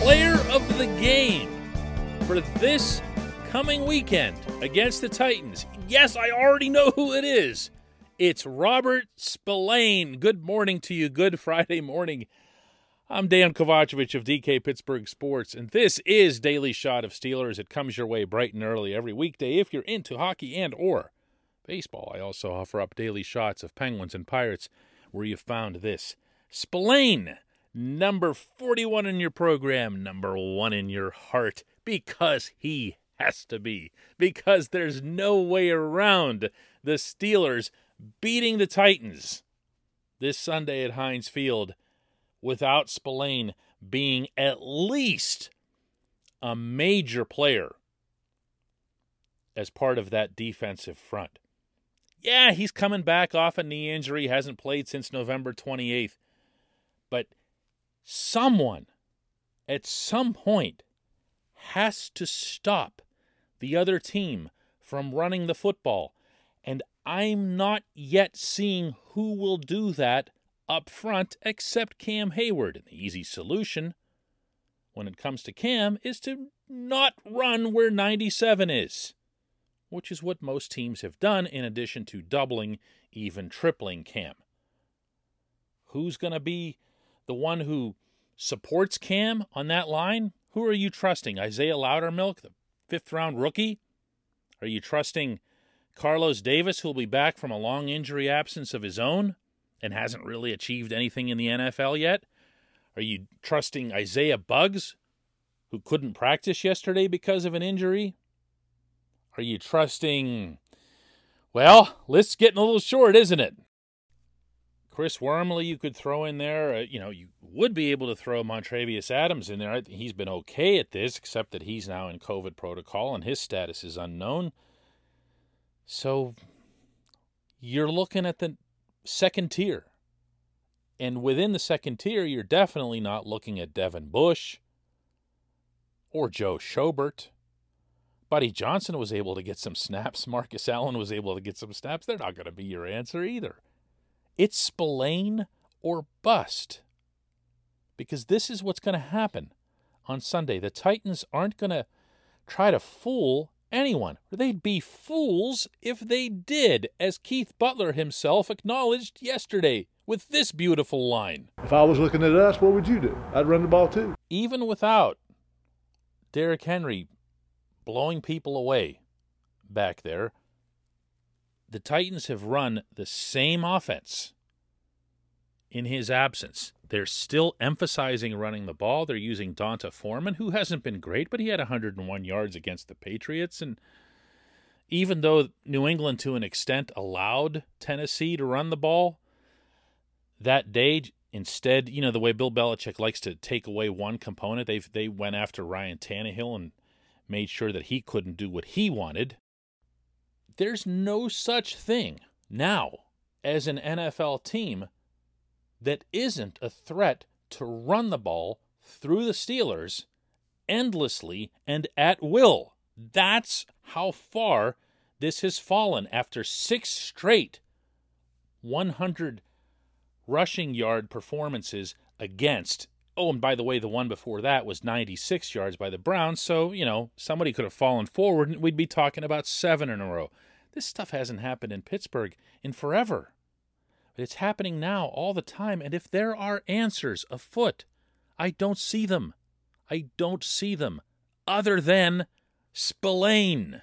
player of the game for this coming weekend against the Titans. Yes, I already know who it is. It's Robert Spillane. Good morning to you. Good Friday morning. I'm Dan Kovacevic of DK Pittsburgh Sports, and this is Daily Shot of Steelers. It comes your way bright and early every weekday if you're into hockey and or baseball. I also offer up daily shots of Penguins and Pirates where you found this. Spillane, number 41 in your program, number one in your heart, because he has to be, because there's no way around the Steelers beating the Titans this Sunday at Heinz Field without Spillane being at least a major player as part of that defensive front. Yeah, he's coming back off a knee injury, hasn't played since November 28th. But someone at some point has to stop the other team from running the football. And I'm not yet seeing who will do that up front except Cam Hayward. And the easy solution when it comes to Cam is to not run where 97 is, which is what most teams have done in addition to doubling, even tripling Cam. Who's going to be the one who supports Cam on that line? Who are you trusting? Isaiah Loudermilk, the fifth round rookie? Are you trusting Carlos Davis, who will be back from a long injury absence of his own? and hasn't really achieved anything in the NFL yet? Are you trusting Isaiah Buggs, who couldn't practice yesterday because of an injury? Are you trusting. Well, list's getting a little short, isn't it? Chris Wormley, you could throw in there. Uh, you know, you would be able to throw Montravius Adams in there. He's been okay at this, except that he's now in COVID protocol and his status is unknown. So you're looking at the second tier. And within the second tier, you're definitely not looking at Devin Bush or Joe Schobert. Buddy Johnson was able to get some snaps. Marcus Allen was able to get some snaps. They're not going to be your answer either. It's Spillane or bust. Because this is what's going to happen on Sunday. The Titans aren't going to try to fool anyone. They'd be fools if they did, as Keith Butler himself acknowledged yesterday with this beautiful line. If I was looking at us, what would you do? I'd run the ball too. Even without Derrick Henry blowing people away back there, the Titans have run the same offense in his absence. They're still emphasizing running the ball. They're using D'Onta Foreman, who hasn't been great, but he had 101 yards against the Patriots. And even though New England, to an extent, allowed Tennessee to run the ball that day, instead, you know, the way Bill Belichick likes to take away one component, they they went after Ryan Tannehill and made sure that he couldn't do what he wanted. There's no such thing now as an NFL team that isn't a threat to run the ball through the Steelers endlessly and at will. That's how far this has fallen after six straight 100 rushing yard performances against. Oh, and by the way, the one before that was 96 yards by the Browns. So, you know, somebody could have fallen forward and we'd be talking about seven in a row. This stuff hasn't happened in Pittsburgh in forever. But it's happening now all the time. And if there are answers afoot, I don't see them. I don't see them other than Spillane.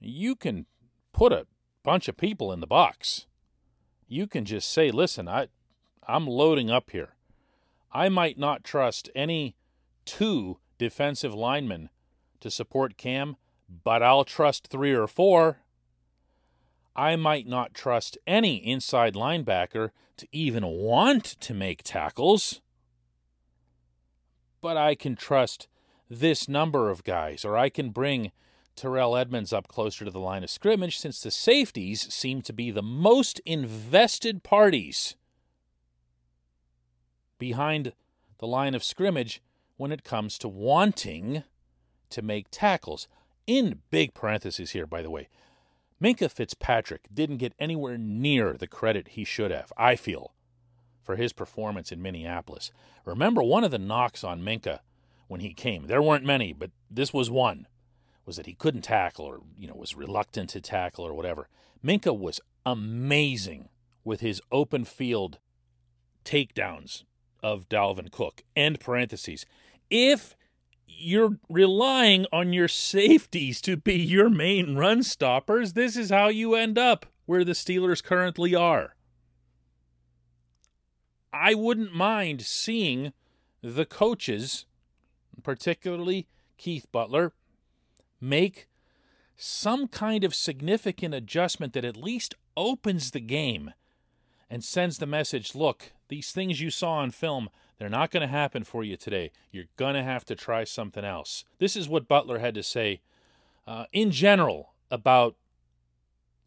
You can put a bunch of people in the box. You can just say, "Listen, I I'm loading up here. I might not trust any two defensive linemen to support Cam, but I'll trust 3 or 4 I might not trust any inside linebacker to even want to make tackles. but I can trust this number of guys, or I can bring Terrell Edmunds up closer to the line of scrimmage since the safeties seem to be the most invested parties behind the line of scrimmage when it comes to wanting to make tackles. In big parentheses here, by the way, Minkah Fitzpatrick didn't get anywhere near the credit he should have, I feel, for his performance in Minneapolis. Remember, one of the knocks on Minkah when he came, there weren't many, but this was one, was that he couldn't tackle or, you know, was reluctant to tackle or whatever. Minkah was amazing with his open field takedowns of Dalvin Cook. End parentheses. If you're relying on your safeties to be your main run stoppers, this is how you end up where the Steelers currently are. I wouldn't mind seeing the coaches, particularly Keith Butler, make some kind of significant adjustment that at least opens the game and sends the message look, these things you saw on film, they're not going to happen for you today. You're going to have to try something else. This is what Butler had to say uh, in general about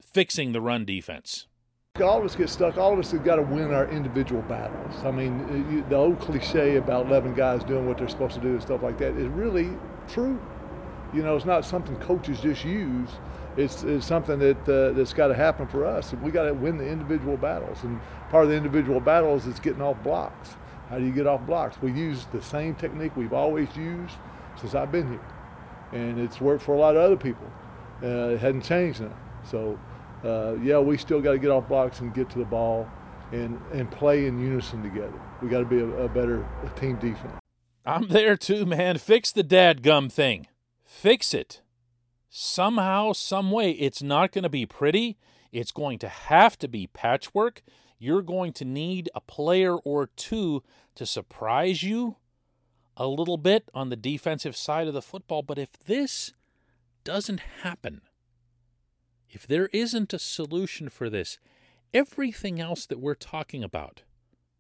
fixing the run defense. All of us get stuck. All of us have got to win our individual battles. I mean, the old cliche about 11 guys doing what they're supposed to do and stuff like that is really true. You know, it's not something coaches just use it's, it's something that uh, that's got to happen for us. We got to win the individual battles, and part of the individual battles is getting off blocks. How do you get off blocks? We use the same technique we've always used since I've been here, and it's worked for a lot of other people. Uh, it hadn't changed now. So, uh, yeah, we still got to get off blocks and get to the ball, and and play in unison together. We got to be a, a better team defense. I'm there too, man. Fix the dad gum thing. Fix it somehow, some way, it's not going to be pretty. It's going to have to be patchwork. You're going to need a player or two to surprise you a little bit on the defensive side of the football. But if this doesn't happen, if there isn't a solution for this, everything else that we're talking about,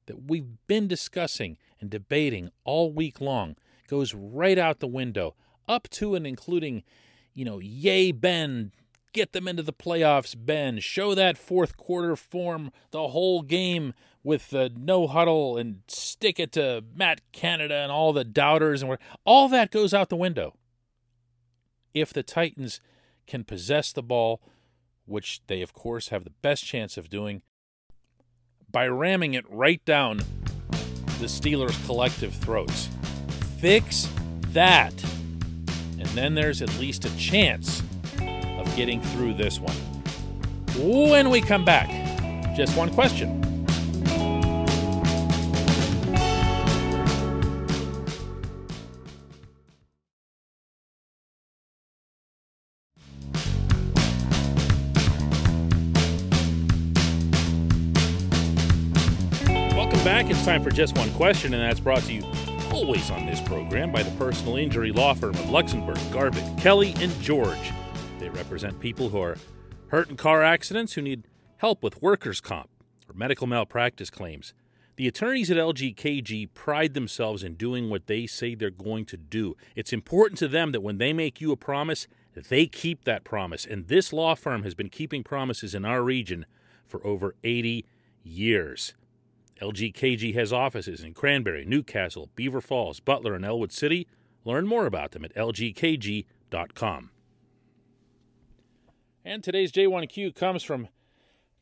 that we've been discussing and debating all week long, goes right out the window, up to and including you know, yay, Ben, get them into the playoffs, Ben. Show that fourth quarter form the whole game with the no huddle and stick it to Matt Canada and all the doubters and all that goes out the window. If the Titans can possess the ball, which they of course have the best chance of doing, by ramming it right down the Steelers' collective throats. Fix that and then there's at least a chance of getting through this one. When we come back, just one question. Welcome back. It's time for just one question, and that's brought to you always on this program by the personal injury law firm of Luxenberg, Garbett, Kelly, and George. They represent people who are hurt in car accidents, who need help with workers' comp or medical malpractice claims. The attorneys at LGKG pride themselves in doing what they say they're going to do. It's important to them that when they make you a promise, they keep that promise. And this law firm has been keeping promises in our region for over 80 years. LGKG has offices in Cranberry, New Castle, Beaver Falls, Butler, and Ellwood City. Learn more about them at lgkg.com. And today's J1Q comes from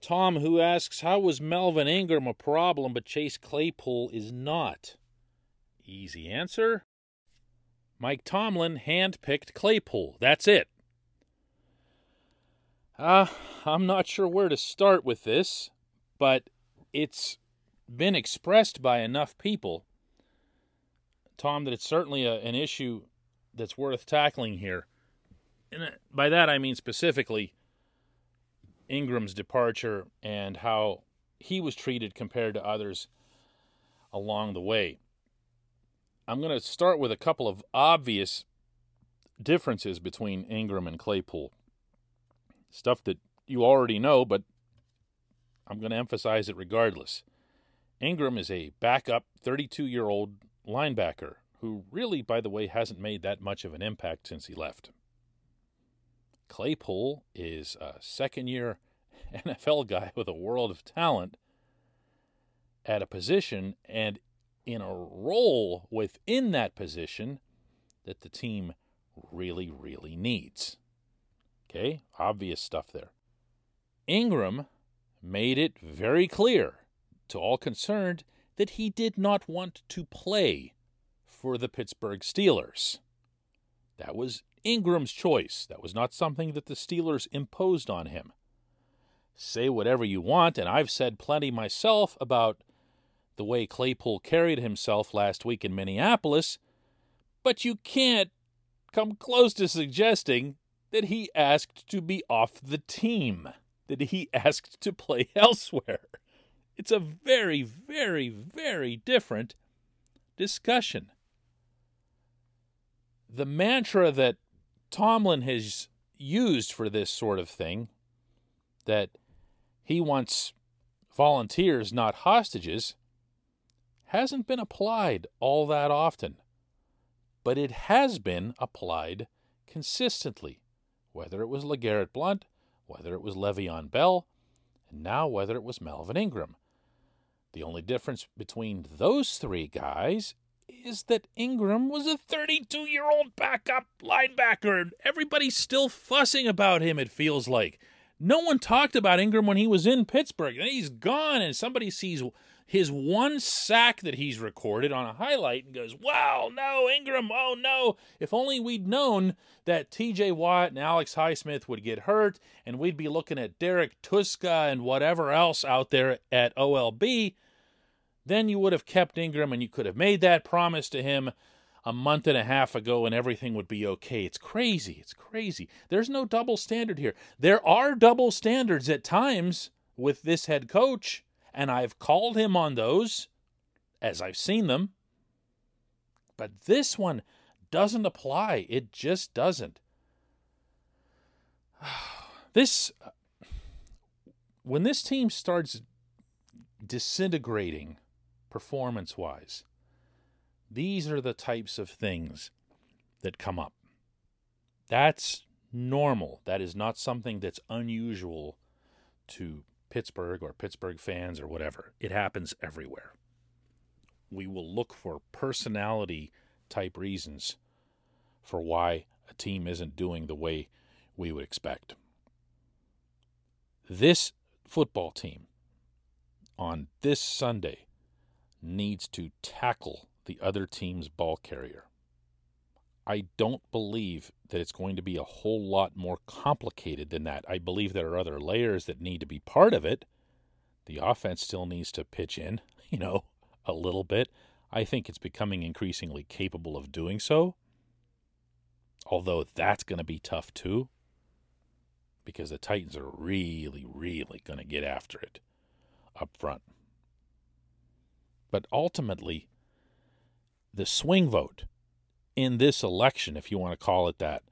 Tom, who asks How was Melvin Ingram a problem, but Chase Claypool is not? Easy answer Mike Tomlin handpicked Claypool. That's it. Uh, I'm not sure where to start with this, but it's been expressed by enough people, Tom, that it's certainly a, an issue that's worth tackling here. And uh, by that I mean specifically Ingram's departure and how he was treated compared to others along the way. I'm going to start with a couple of obvious differences between Ingram and Claypool. Stuff that you already know, but I'm going to emphasize it regardless. Ingram is a backup 32 year old linebacker who really, by the way, hasn't made that much of an impact since he left. Claypool is a second year NFL guy with a world of talent at a position and in a role within that position that the team really, really needs. Okay, obvious stuff there. Ingram made it very clear to all concerned that he did not want to play for the Pittsburgh Steelers. That was Ingram's choice. That was not something that the Steelers imposed on him. Say whatever you want, and I've said plenty myself about the way Claypool carried himself last week in Minneapolis, but you can't come close to suggesting that he asked to be off the team, that he asked to play elsewhere. It's a very, very, very different discussion. The mantra that Tomlin has used for this sort of thing, that he wants volunteers, not hostages, hasn't been applied all that often, but it has been applied consistently, whether it was LeGarrette Blunt, whether it was Le'Veon Bell, and now whether it was Melvin Ingram. The only difference between those three guys is that Ingram was a 32 year old backup linebacker, and everybody's still fussing about him, it feels like. No one talked about Ingram when he was in Pittsburgh. And he's gone, and somebody sees his one sack that he's recorded on a highlight and goes, Wow, no, Ingram, oh no. If only we'd known that TJ Watt and Alex Highsmith would get hurt and we'd be looking at Derrek Tuszka and whatever else out there at OLB, then you would have kept Ingram and you could have made that promise to him a month and a half ago and everything would be okay. It's crazy. It's crazy. There's no double standard here. There are double standards at times with this head coach and I've called him on those as I've seen them. But this one doesn't apply. It just doesn't. This, when this team starts disintegrating performance wise, these are the types of things that come up. That's normal. That is not something that's unusual to Pittsburgh or Pittsburgh fans or whatever. It happens everywhere. We will look for personality type reasons for why a team isn't doing the way we would expect. This football team on this Sunday needs to tackle the other team's ball carrier. I don't believe that it's going to be a whole lot more complicated than that. I believe there are other layers that need to be part of it. The offense still needs to pitch in, you know, a little bit. I think it's becoming increasingly capable of doing so. Although that's going to be tough too, because the Titans are really, really going to get after it up front. But ultimately, the swing vote in this election, if you want to call it that,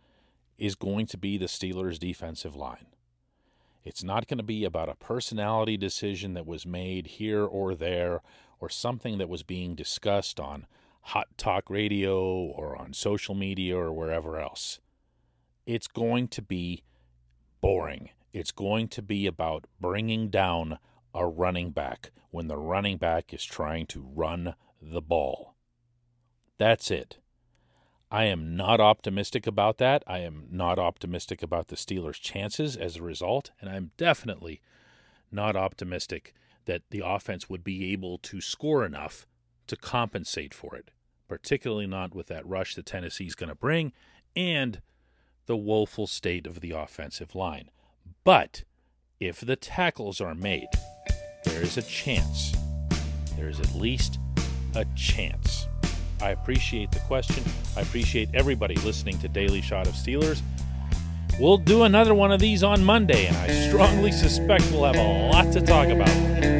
is going to be the Steelers' defensive line. It's not going to be about a personality decision that was made here or there or something that was being discussed on hot talk radio or on social media or wherever else. It's going to be boring. It's going to be about bringing down a running back when the running back is trying to run the ball. That's it. I am not optimistic about that. I am not optimistic about the Steelers' chances as a result, and I'm definitely not optimistic that the offense would be able to score enough to compensate for it, particularly not with that rush that Tennessee's going to bring and the woeful state of the offensive line. But if the tackles are made, there is a chance. There is at least a chance. I appreciate the question. I appreciate everybody listening to Daily Shot of Steelers. We'll do another one of these on Monday, and I strongly suspect we'll have a lot to talk about.